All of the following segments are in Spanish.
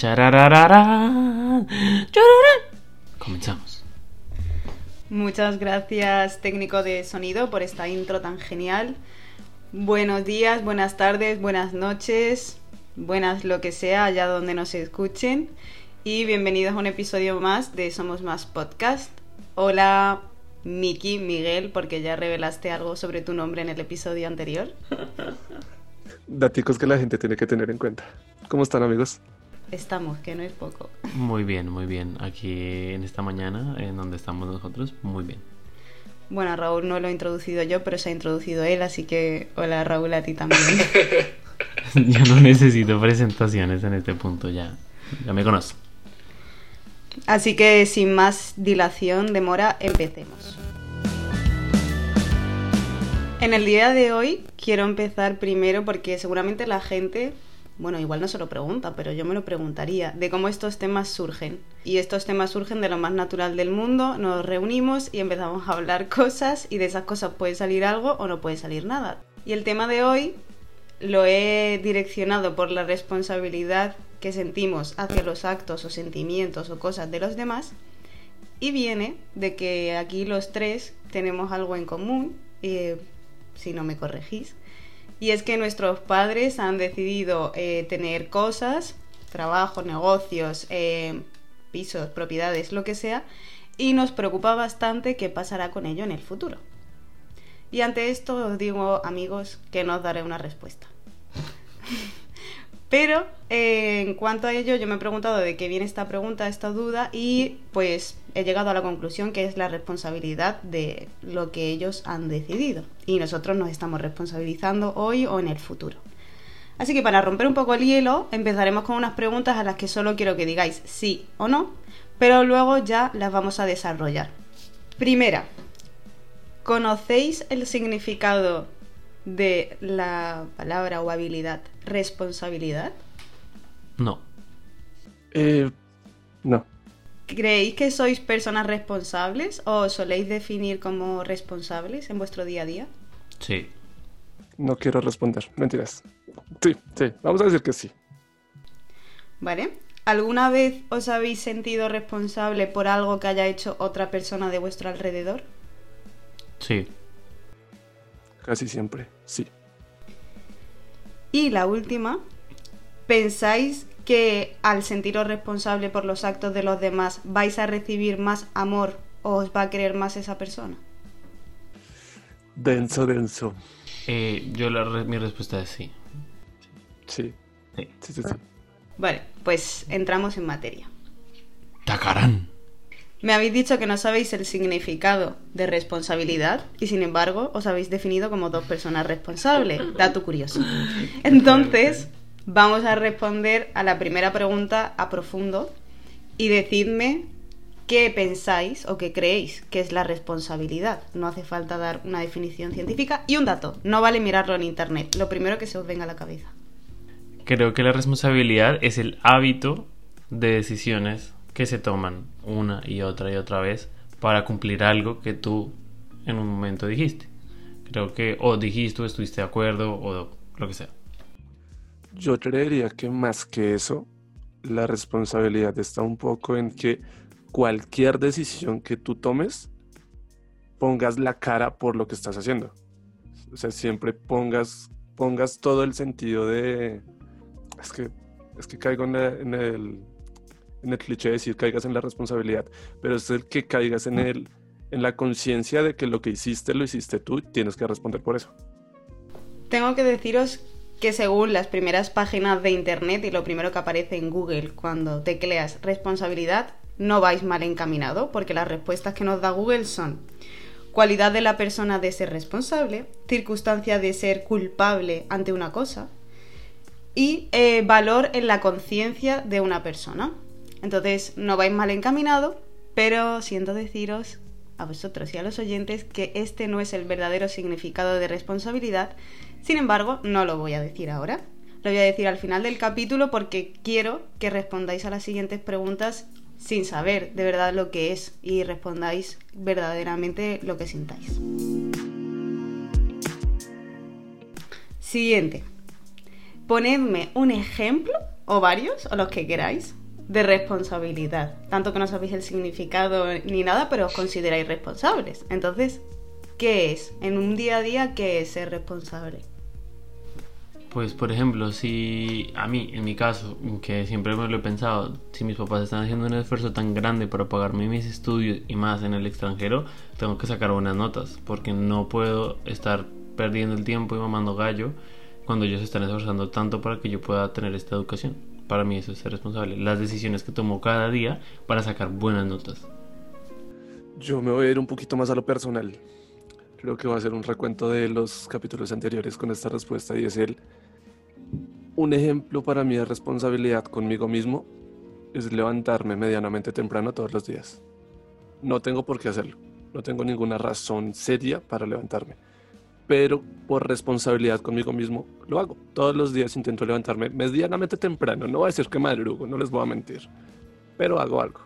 charararara. Comenzamos. Muchas gracias técnico de sonido por esta intro tan genial. Buenos días, buenas tardes, buenas noches, buenas lo que sea, allá donde nos escuchen. Y bienvenidos a un episodio más de Somos Más Podcast. Hola Miki, Miguel, porque ya revelaste algo sobre tu nombre en el episodio anterior. Daticos que la gente tiene que tener en cuenta. ¿Cómo están amigos? Estamos, que no es poco. Muy bien, muy bien. Aquí en esta mañana, en donde estamos nosotros, muy bien. Bueno, a Raúl no lo he introducido yo, pero se ha introducido él, así que hola Raúl a ti también. Yo no necesito presentaciones en este punto, ya, ya me conozco. Así que sin más dilación, demora, empecemos. En el día de hoy quiero empezar primero porque seguramente la gente, bueno, igual no se lo pregunta, pero yo me lo preguntaría, de cómo estos temas surgen. Y estos temas surgen de lo más natural del mundo, nos reunimos y empezamos a hablar cosas y de esas cosas puede salir algo o no puede salir nada. Y el tema de hoy lo he direccionado por la responsabilidad que sentimos hacia los actos o sentimientos o cosas de los demás y viene de que aquí los tres tenemos algo en común, eh, si no me corregís, y es que nuestros padres han decidido eh, tener cosas, trabajo, negocios, eh, pisos, propiedades, lo que sea, y nos preocupa bastante qué pasará con ello en el futuro. Y ante esto os digo, amigos, que no os daré una respuesta. Pero eh, en cuanto a ello, yo me he preguntado de qué viene esta pregunta, esta duda, y pues he llegado a la conclusión que es la responsabilidad de lo que ellos han decidido. Y nosotros nos estamos responsabilizando hoy o en el futuro. Así que para romper un poco el hielo, empezaremos con unas preguntas a las que solo quiero que digáis sí o no, pero luego ya las vamos a desarrollar. Primera, ¿conocéis el significado de la palabra o habilidad responsabilidad? No, Eh, no. ¿Creéis que sois personas responsables o os soléis definir como responsables en vuestro día a día? sí, No quiero responder. Mentiras. Sí, sí. Vamos a decir que sí. ¿Vale? ¿Alguna vez os habéis sentido responsable por algo que haya hecho otra persona de vuestro alrededor? sí, Casi siempre. Sí. Y la última, ¿pensáis que al sentiros responsable por los actos de los demás vais a recibir más amor o os va a querer más esa persona? Denso, denso. Eh, yo la re- mi respuesta es sí. Sí. Sí. Sí, sí, sí. Vale, pues entramos en materia. Tacarán. Me habéis dicho que no sabéis el significado de responsabilidad y sin embargo os habéis definido como dos personas responsables. Dato curioso. Entonces, vamos a responder a la primera pregunta a profundo y decidme qué pensáis o qué creéis que es la responsabilidad. No hace falta dar una definición científica y un dato. No vale mirarlo en internet. Lo primero que se os venga a la cabeza. Creo que la responsabilidad es el hábito de decisiones que se toman una y otra y otra vez para cumplir algo que tú en un momento dijiste. Creo que o dijiste o estuviste de acuerdo o lo que sea. Yo creería que más que eso, la responsabilidad está un poco en que cualquier decisión que tú tomes, pongas la cara por lo que estás haciendo. O sea, siempre pongas, pongas todo el sentido de... Es que, es que caigo en, en el, en el cliché de decir caigas en la responsabilidad, pero es el que caigas en, el, en la conciencia de que lo que hiciste lo hiciste tú y tienes que responder por eso. Tengo que deciros que según las primeras páginas de internet y lo primero que aparece en Google cuando tecleas responsabilidad, no vais mal encaminado, porque las respuestas que nos da Google son cualidad de la persona de ser responsable, circunstancia de ser culpable ante una cosa y eh, valor en la conciencia de una persona. Entonces, no vais mal encaminado, pero siento deciros a vosotros y a los oyentes que este no es el verdadero significado de responsabilidad. Sin embargo, no lo voy a decir ahora. Lo voy a decir al final del capítulo porque quiero que respondáis a las siguientes preguntas sin saber de verdad lo que es y respondáis verdaderamente lo que sintáis. Siguiente. Ponedme un ejemplo o varios, o los que queráis, de responsabilidad. Tanto que no sabéis el significado ni nada, pero os consideráis responsables. Entonces, ¿qué es? En un día a día, ¿qué es ser responsable? Pues por ejemplo, si a mí, en mi caso, que siempre me lo he pensado, si mis papás están haciendo un esfuerzo tan grande para pagarme mis estudios y más en el extranjero, tengo que sacar buenas notas, porque no puedo estar perdiendo el tiempo y mamando gallo cuando ellos están esforzando tanto para que yo pueda tener esta educación. Para mí eso es ser responsable. Las decisiones que tomo cada día para sacar buenas notas. Yo me voy a ir un poquito más a lo personal. Creo que va a ser un recuento de los capítulos anteriores con esta respuesta y es el un ejemplo para mí de responsabilidad conmigo mismo es levantarme medianamente temprano todos los días. No tengo por qué hacerlo, no tengo ninguna razón seria para levantarme, pero por responsabilidad conmigo mismo lo hago. Todos los días intento levantarme medianamente temprano, no voy a decir que madrugo, no les voy a mentir, pero hago algo.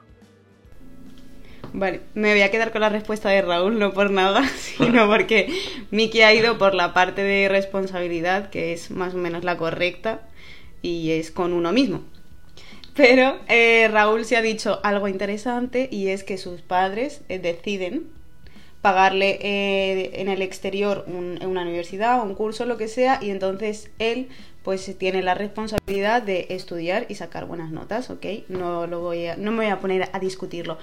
Vale, me voy a quedar con la respuesta de Raúl, no por nada, sino porque Miki ha ido por la parte de responsabilidad, que es más o menos la correcta, y es con uno mismo. Pero eh, Raúl se ha dicho algo interesante y es que sus padres eh, deciden pagarle eh, en el exterior en una universidad, un curso, lo que sea, y entonces él pues tiene la responsabilidad de estudiar y sacar buenas notas, ¿ok? No, lo voy a, no me voy a poner a discutirlo.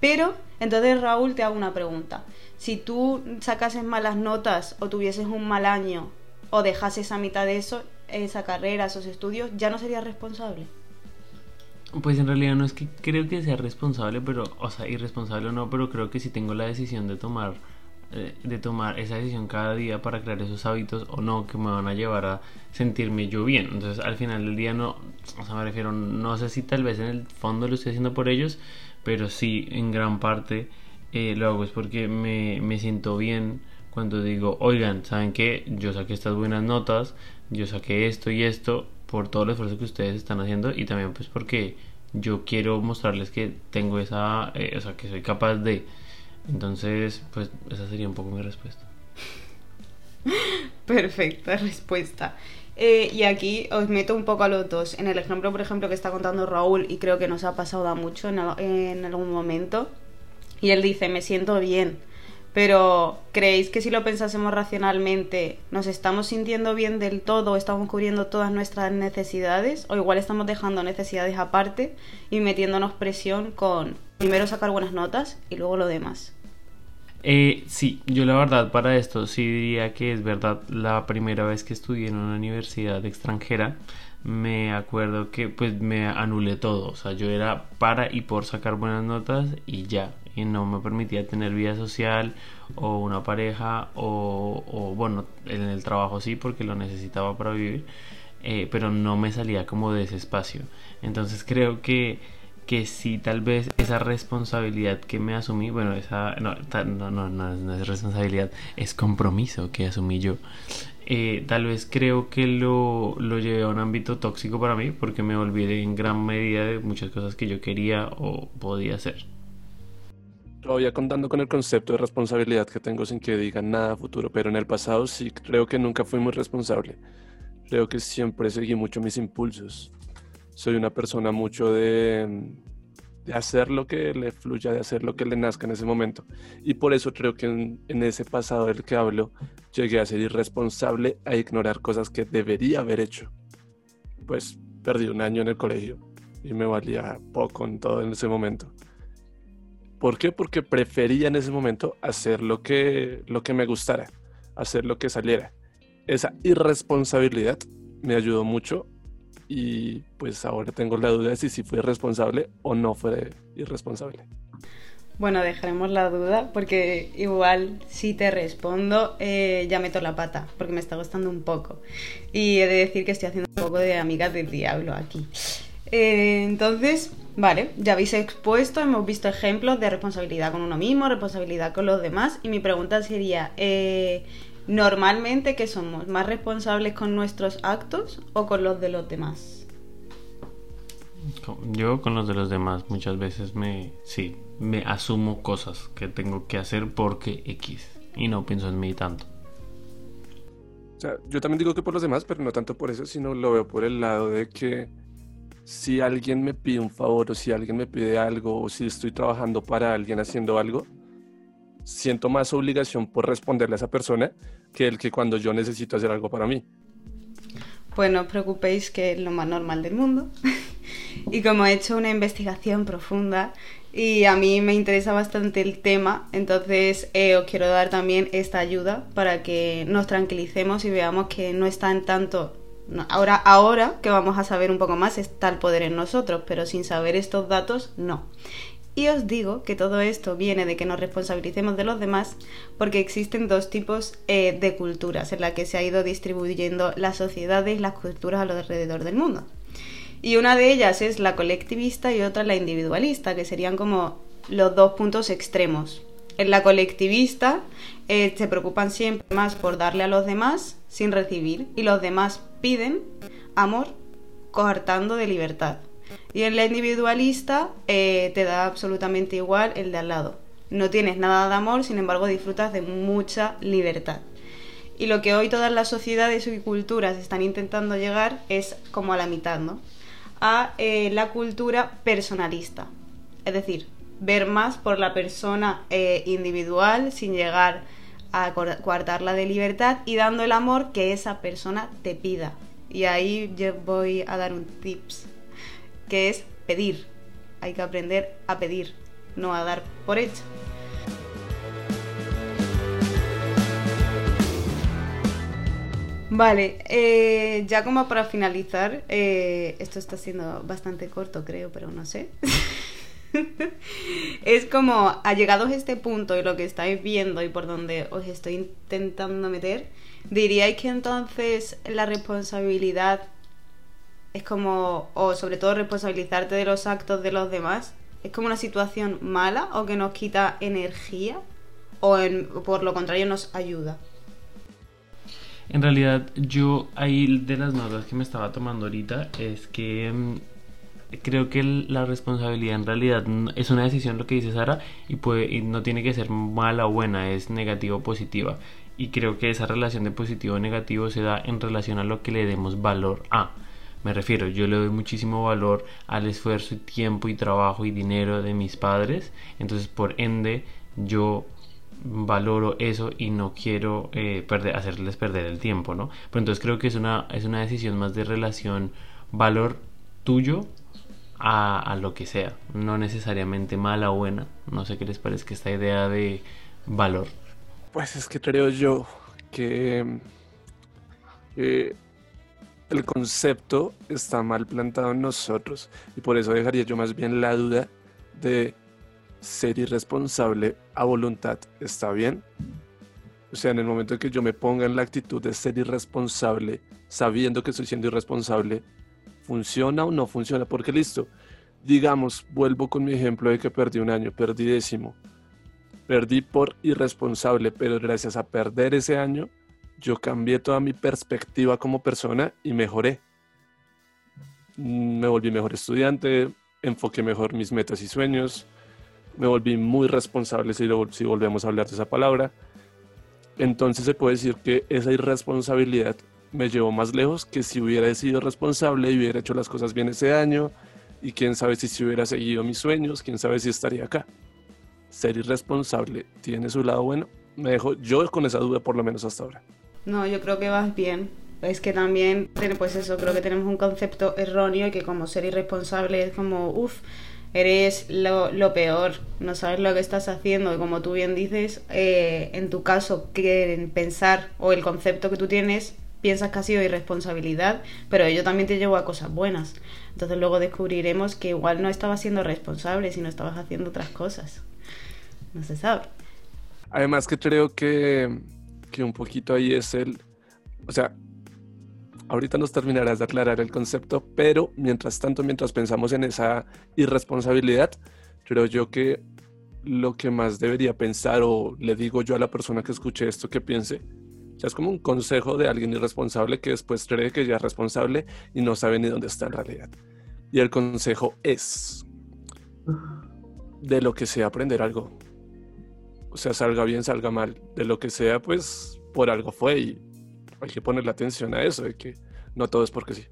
Pero, entonces Raúl, te hago una pregunta. Si tú sacases malas notas o tuvieses un mal año o dejases a mitad de eso, esa carrera, esos estudios, ¿ya no serías responsable? Pues en realidad no es que creo que sea responsable, pero, o sea, irresponsable o no, pero creo que si tengo la decisión de tomar eh, de tomar esa decisión cada día para crear esos hábitos o no que me van a llevar a sentirme yo bien. Entonces al final del día no, o sea, me refiero, no sé si tal vez en el fondo lo estoy haciendo por ellos, pero sí en gran parte eh, lo hago es porque me, me siento bien cuando digo, oigan, ¿saben qué? Yo saqué estas buenas notas, yo saqué esto y esto por todo el esfuerzo que ustedes están haciendo y también pues porque yo quiero mostrarles que tengo esa, eh, o sea, que soy capaz de entonces, pues esa sería un poco mi respuesta. Perfecta respuesta. Eh, y aquí os meto un poco a los dos. En el ejemplo, por ejemplo, que está contando Raúl, y creo que nos ha pasado a mucho en, en algún momento, y él dice, me siento bien. Pero, ¿creéis que si lo pensásemos racionalmente, nos estamos sintiendo bien del todo, estamos cubriendo todas nuestras necesidades? ¿O igual estamos dejando necesidades aparte y metiéndonos presión con primero sacar buenas notas y luego lo demás? Eh, sí, yo la verdad para esto sí diría que es verdad la primera vez que estudié en una universidad extranjera me acuerdo que pues me anulé todo, o sea yo era para y por sacar buenas notas y ya, y no me permitía tener vida social o una pareja o, o bueno, en el trabajo sí porque lo necesitaba para vivir, eh, pero no me salía como de ese espacio, entonces creo que que sí, tal vez esa responsabilidad que me asumí, bueno, esa no, no, no, no, es responsabilidad, es compromiso que asumí yo. Eh, tal vez creo que lo, lo llevé a un ámbito tóxico para mí porque me olvidé en gran medida de muchas cosas que yo quería o podía hacer. Todavía contando con el concepto de responsabilidad que tengo sin que diga nada futuro, pero en el pasado sí creo que nunca fui muy responsable. Creo que siempre seguí mucho mis impulsos soy una persona mucho de, de, hacer lo que le fluya, de hacer lo que le nazca en ese momento. Y por eso creo que en, ese pasado del que hablo, llegué a ser irresponsable, a ignorar cosas que debería haber hecho. Pues perdí un año en el colegio y me valía poco en todo en ese momento. ¿Por qué? Porque prefería en ese momento hacer lo que, lo que me gustara, hacer lo que saliera. Esa irresponsabilidad me ayudó mucho y pues ahora tengo la duda de si, si fui responsable o no fue irresponsable. Bueno, dejaremos la duda porque igual si te respondo eh, ya meto la pata porque me está gustando un poco. Y he de decir que estoy haciendo un poco de amiga del diablo aquí. Eh, entonces, vale, ya habéis expuesto, hemos visto ejemplos de responsabilidad con uno mismo, responsabilidad con los demás. Y mi pregunta sería, eh, normalmente que somos más responsables con nuestros actos o con los de los demás. Yo con los de los demás muchas veces me sí, me asumo cosas que tengo que hacer porque X y no pienso en mí tanto. O sea, yo también digo que por los demás, pero no tanto por eso, sino lo veo por el lado de que si alguien me pide un favor o si alguien me pide algo o si estoy trabajando para alguien haciendo algo, siento más obligación por responderle a esa persona que el que cuando yo necesito hacer algo para mí. Pues no os preocupéis que es lo más normal del mundo. y como he hecho una investigación profunda y a mí me interesa bastante el tema, entonces eh, os quiero dar también esta ayuda para que nos tranquilicemos y veamos que no está en tanto Ahora, ahora que vamos a saber un poco más está el poder en nosotros, pero sin saber estos datos no. Y os digo que todo esto viene de que nos responsabilicemos de los demás porque existen dos tipos eh, de culturas en las que se ha ido distribuyendo las sociedades y las culturas alrededor del mundo. Y una de ellas es la colectivista y otra la individualista, que serían como los dos puntos extremos. En la colectivista eh, se preocupan siempre más por darle a los demás sin recibir y los demás piden amor coartando de libertad. Y en la individualista eh, te da absolutamente igual el de al lado. No tienes nada de amor, sin embargo disfrutas de mucha libertad. Y lo que hoy todas las sociedades y culturas están intentando llegar es como a la mitad, ¿no? A eh, la cultura personalista. Es decir, ver más por la persona eh, individual sin llegar a coartarla de libertad y dando el amor que esa persona te pida. Y ahí yo voy a dar un tips, que es pedir. Hay que aprender a pedir, no a dar por hecho. Vale, eh, ya como para finalizar, eh, esto está siendo bastante corto creo, pero no sé. es como, ha llegado a este punto y lo que estáis viendo y por donde os estoy intentando meter, diríais que entonces la responsabilidad es como, o sobre todo responsabilizarte de los actos de los demás, es como una situación mala o que nos quita energía o por lo contrario nos ayuda. En realidad yo ahí de las notas que me estaba tomando ahorita es que mm, creo que la responsabilidad en realidad es una decisión lo que dice Sara y, puede, no tiene que ser mala o buena, es negativa o positiva. Y creo que esa relación de positivo o negativo se da en relación a lo que le demos valor a. Me refiero, yo le doy muchísimo valor al esfuerzo y tiempo y trabajo y dinero de mis padres, entonces por ende yo valoro eso y no quiero eh, perder, hacerles perder el tiempo, ¿no? Pero entonces creo que es una, es una decisión más de relación valor tuyo a, lo que sea, no necesariamente mala o buena. No sé qué les parece esta idea de valor. Pues es que creo yo que el concepto está mal plantado en nosotros y por eso dejaría yo más bien la duda de ser irresponsable a voluntad. ¿Está bien? O sea, en el momento en que yo me ponga en la actitud de ser irresponsable, sabiendo que estoy siendo irresponsable, ¿Funciona o no funciona? Porque listo, digamos, vuelvo con mi ejemplo de que perdí un año, perdí décimo. Perdí por irresponsable, pero gracias a perder ese año, yo cambié toda mi perspectiva como persona y mejoré. Me volví mejor estudiante, enfoqué mejor mis metas y sueños, me volví muy responsable si, si volvemos a hablar de esa palabra. Entonces se puede decir que esa irresponsabilidad me llevó más lejos que si hubiera sido responsable y hubiera hecho las cosas bien ese año. Y quién sabe si, si hubiera seguido mis sueños, quién sabe si estaría acá. Ser irresponsable tiene su lado bueno. Me dejo yo con esa duda por lo menos hasta ahora. No, yo creo que vas bien. Es que también, pues eso, creo que tenemos un concepto erróneo y que como ser irresponsable es como, uff, eres lo, lo, peor, no sabes lo que estás haciendo y como tú bien dices, eh, en tu caso, que pensar o el concepto que tú tienes piensas que ha sido irresponsabilidad, pero ello también te llevó a cosas buenas. Entonces luego descubriremos que igual no estabas siendo responsable, sino estabas haciendo otras cosas. No se sabe. Además que creo que, que un poquito ahí es el... O sea, ahorita nos terminarás de aclarar el concepto, pero mientras tanto, mientras pensamos en esa irresponsabilidad, creo yo que lo que más debería pensar o le digo yo a la persona que escuche esto que piense es como un consejo de alguien irresponsable que después cree que ya es responsable y no sabe ni dónde está en realidad. Y el consejo es, de lo que sea, aprender algo. O sea, salga bien, salga mal. De lo que sea, pues por algo fue y hay que ponerle atención a eso, de que no todo es porque sí.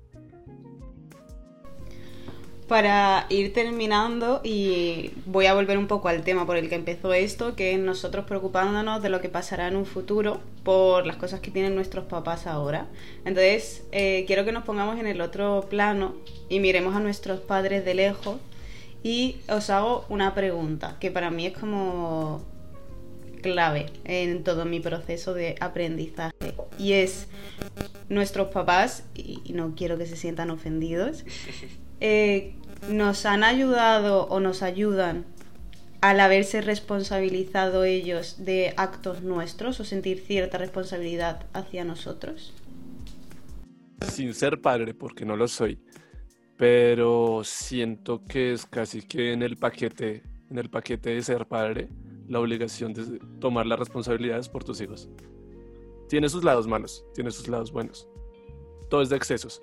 Para ir terminando y voy a volver un poco al tema por el que empezó esto, que es nosotros preocupándonos de lo que pasará en un futuro por las cosas que tienen nuestros papás ahora. Entonces, eh, quiero que nos pongamos en el otro plano y miremos a nuestros padres de lejos y os hago una pregunta que para mí es como clave en todo mi proceso de aprendizaje y es nuestros papás, y no quiero que se sientan ofendidos, eh, nos han ayudado o nos ayudan al haberse responsabilizado ellos de actos nuestros o sentir cierta responsabilidad hacia nosotros? Sin ser padre, porque no lo soy, pero siento que es casi que en el paquete, en el paquete de ser padre, la obligación de tomar las responsabilidades por tus hijos. Tiene sus lados malos, tiene sus lados buenos. Todo es de excesos.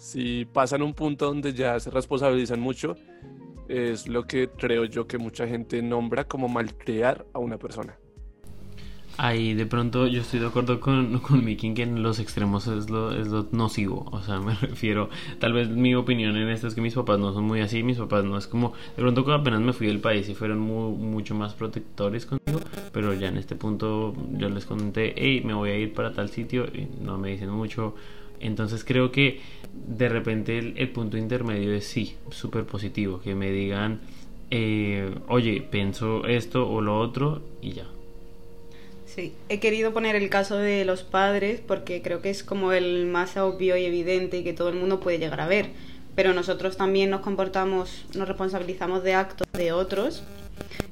Si pasan un punto donde ya se responsabilizan mucho, es lo que creo yo que mucha gente nombra como malcriar a una persona. Ahí de pronto yo estoy de acuerdo con, con Miki que en los extremos es lo, es nocivo. O sea, me refiero, tal vez mi opinión en esto es que mis papás no son muy así. Mis papás no es como, de pronto cuando apenas me fui del país y fueron mucho más protectores conmigo. Pero ya en este punto yo les comenté, hey, me voy a ir para tal sitio y no me dicen mucho. Entonces creo que de repente el, punto intermedio es sí, súper positivo. Que me digan, eh, oye, pienso esto o lo otro y ya Sí, he querido poner el caso de los padres porque creo que es como el más obvio y evidente y que todo el mundo puede llegar a ver. Pero nosotros también nos comportamos, nos responsabilizamos de actos de otros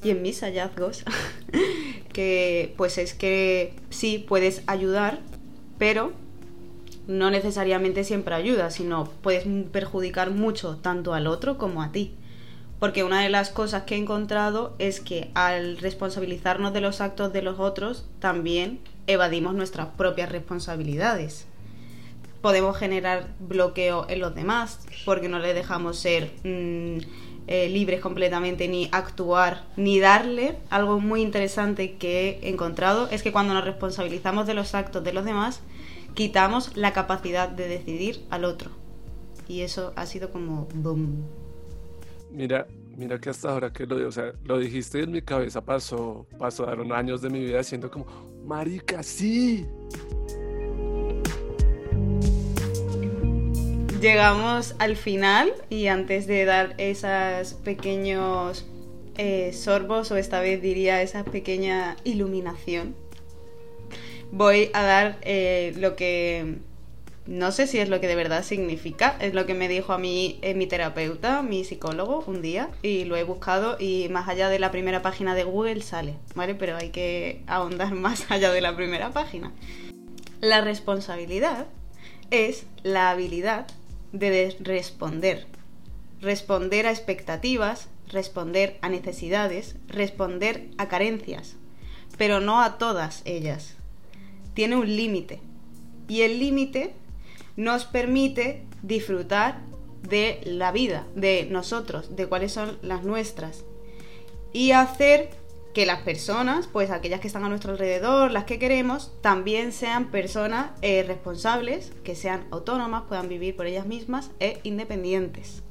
y en mis hallazgos que pues es que sí puedes ayudar, pero no necesariamente siempre ayuda, sino puedes perjudicar mucho tanto al otro como a ti. Porque una de las cosas que he encontrado es que al responsabilizarnos de los actos de los otros, también evadimos nuestras propias responsabilidades. Podemos generar bloqueo en los demás porque no les dejamos ser mm, eh, libres completamente ni actuar ni darle. Algo muy interesante que he encontrado es que cuando nos responsabilizamos de los actos de los demás, quitamos la capacidad de decidir al otro. Y eso ha sido como boom. Mira, mira que hasta ahora que lo, o sea, lo dijiste en mi cabeza pasó, pasaron años de mi vida siendo como, marica, sí. Llegamos al final y antes de dar esos pequeños eh, sorbos, o esta vez diría esa pequeña iluminación, voy a dar eh, lo que no sé si es lo que de verdad significa, es lo que me dijo a mí eh, mi terapeuta, mi psicólogo, un día, y lo he buscado y más allá de la primera página de Google sale, ¿vale? Pero hay que ahondar más allá de la primera página. La responsabilidad es la habilidad de responder. Responder a expectativas, responder a necesidades, responder a carencias, pero no a todas ellas. Tiene un límite. Y el límite nos permite disfrutar de la vida, de nosotros, de cuáles son las nuestras. Y hacer que las personas, pues aquellas que están a nuestro alrededor, las que queremos, también sean personas eh, responsables, que sean autónomas, puedan vivir por ellas mismas e independientes.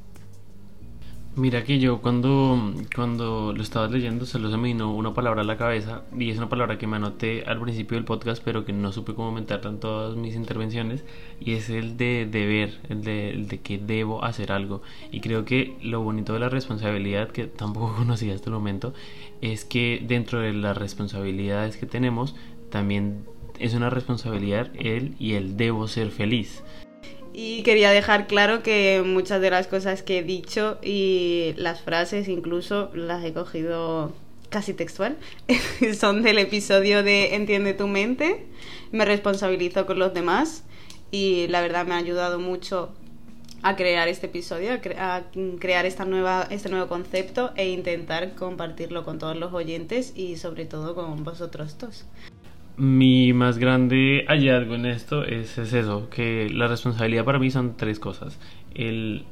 Mira que yo cuando, cuando lo estaba leyendo se me vino una palabra a la cabeza y es una palabra que me anoté al principio del podcast pero que no supe cómo meterla en todas mis intervenciones y es el de deber, el de, el de que debo hacer algo. Y creo que lo bonito de la responsabilidad que tampoco conocía hasta el momento es que dentro de las responsabilidades que tenemos también es una responsabilidad el y el debo ser feliz y quería dejar claro que muchas de las cosas que he dicho y las frases incluso las he cogido casi textual. Son del episodio de Entiende tu mente. Me responsabilizo con los demás y la verdad me ha ayudado mucho a crear este episodio, a, crear esta nueva, este nuevo concepto e intentar compartirlo con todos los oyentes y sobre todo con vosotros dos. Mi más grande hallazgo en esto es, eso, que la responsabilidad para mí son tres cosas. El,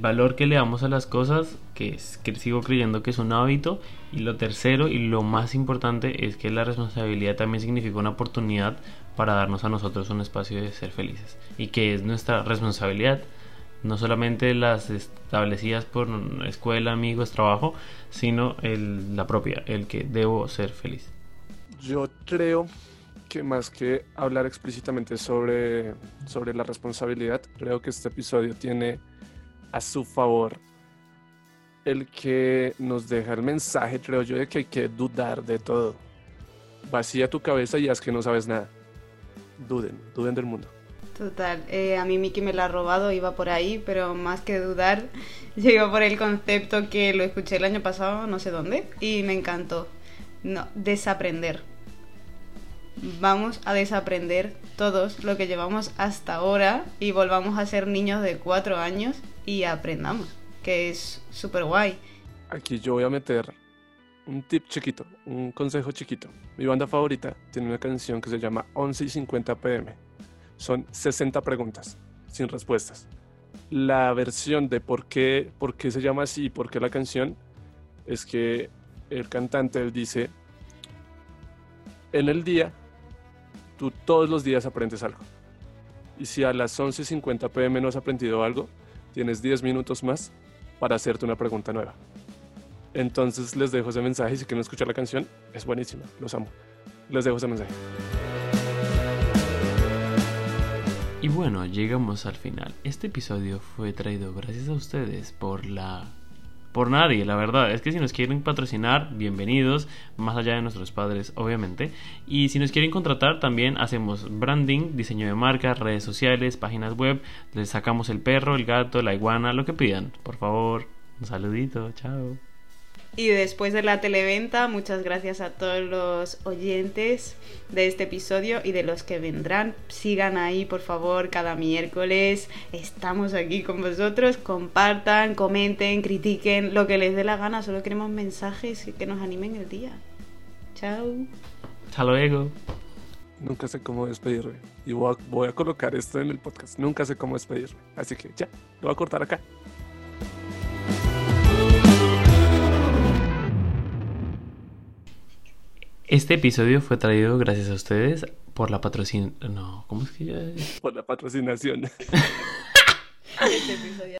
valor que le damos a las cosas, que, es, que sigo creyendo que es un hábito. Y lo tercero y lo más importante es que la responsabilidad también significa una oportunidad para darnos a nosotros un espacio de ser felices. Y que es nuestra responsabilidad No solamente las establecidas por escuela, amigos, trabajo, sino el, la propia, el que debo ser feliz. Yo creo que más que hablar explícitamente sobre, sobre la responsabilidad, creo que este episodio tiene a su favor el que nos deja el mensaje, creo yo, de que hay que dudar de todo. Vacía tu cabeza y haz que no sabes nada. Duden, duden del mundo. Total, eh, a mí Miki me la ha robado, iba por ahí, pero más que dudar, yo iba por el concepto que lo escuché el año pasado, no sé dónde, y me encantó. No, desaprender. Vamos a desaprender todos lo que llevamos hasta ahora y volvamos a ser niños de cuatro años y aprendamos, que es súper guay. Aquí yo voy a meter un tip chiquito, un consejo chiquito. Mi banda favorita tiene una canción que se llama 11 y 50 pm. Son 60 preguntas sin respuestas. La versión de por qué, por qué se llama así y por qué la canción es que el cantante él dice, en el día, tú todos los días aprendes algo. Y si a las 11.50 pm no has aprendido algo, tienes 10 minutos más para hacerte una pregunta nueva. Entonces les dejo ese mensaje y si quieren escuchar la canción, es buenísima, los amo. Les dejo ese mensaje. Y bueno, llegamos al final. Este episodio fue traído gracias a ustedes por la por nadie, la verdad. Es que si nos quieren patrocinar, bienvenidos, más allá de nuestros padres, obviamente. Y si nos quieren contratar, también hacemos branding, diseño de marcas, redes sociales, páginas web. Les sacamos el perro, el gato, la iguana, lo que pidan. Por favor, un saludito, chao. Y después de la televenta, muchas gracias a todos los oyentes de este episodio y de los que vendrán. Sigan ahí, por favor, cada miércoles. Estamos aquí con vosotros. Compartan, comenten, critiquen, lo que les dé la gana. Solo queremos mensajes que nos animen el día. Chao. Hasta luego. Nunca sé cómo despedirme. Y voy a, voy a colocar esto en el podcast. Nunca sé cómo despedirme. Así que ya, lo voy a cortar acá. Este episodio fue traído gracias a ustedes por la patrocin... No, ¿cómo es que ya es? Por la patrocinación. Este episodio